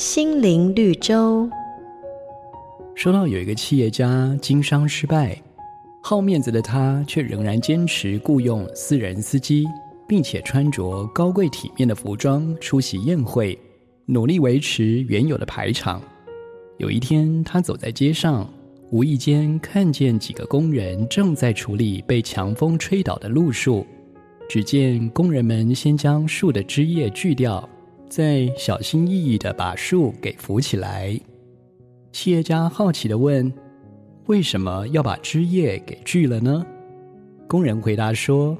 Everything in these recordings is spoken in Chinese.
心灵绿洲。说到有一个企业家经商失败，好面子的他却仍然坚持雇佣私人司机，并且穿着高贵体面的服装出席宴会，努力维持原有的排场。有一天，他走在街上，无意间看见几个工人正在处理被强风吹倒的路树。只见工人们先将树的枝叶锯掉，再小心翼翼地把树给扶起来。企业家好奇地问：“为什么要把枝叶给锯了呢？”工人回答说：“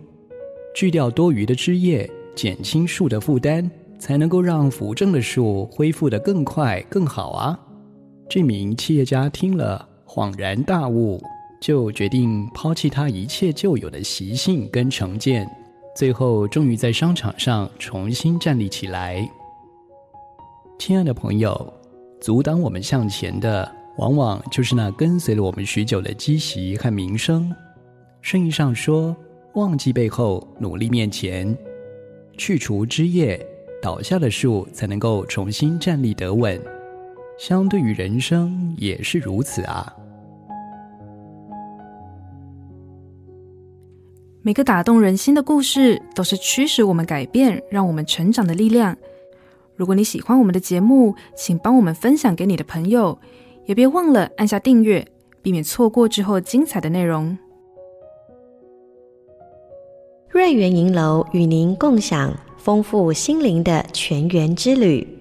锯掉多余的枝叶，减轻树的负担，才能够让扶正的树恢复得更快更好啊。”这名企业家听了恍然大悟，就决定抛弃他一切旧有的习性跟成见。最后，终于在商场上重新站立起来。亲爱的朋友，阻挡我们向前的，往往就是那跟随了我们许久的积习和名声。生意上说：“忘记背后，努力面前，去除枝叶，倒下的树才能够重新站立得稳。”相对于人生，也是如此啊。每个打动人心的故事，都是驱使我们改变、让我们成长的力量。如果你喜欢我们的节目，请帮我们分享给你的朋友，也别忘了按下订阅，避免错过之后精彩的内容。瑞园银楼与您共享丰富心灵的泉源之旅。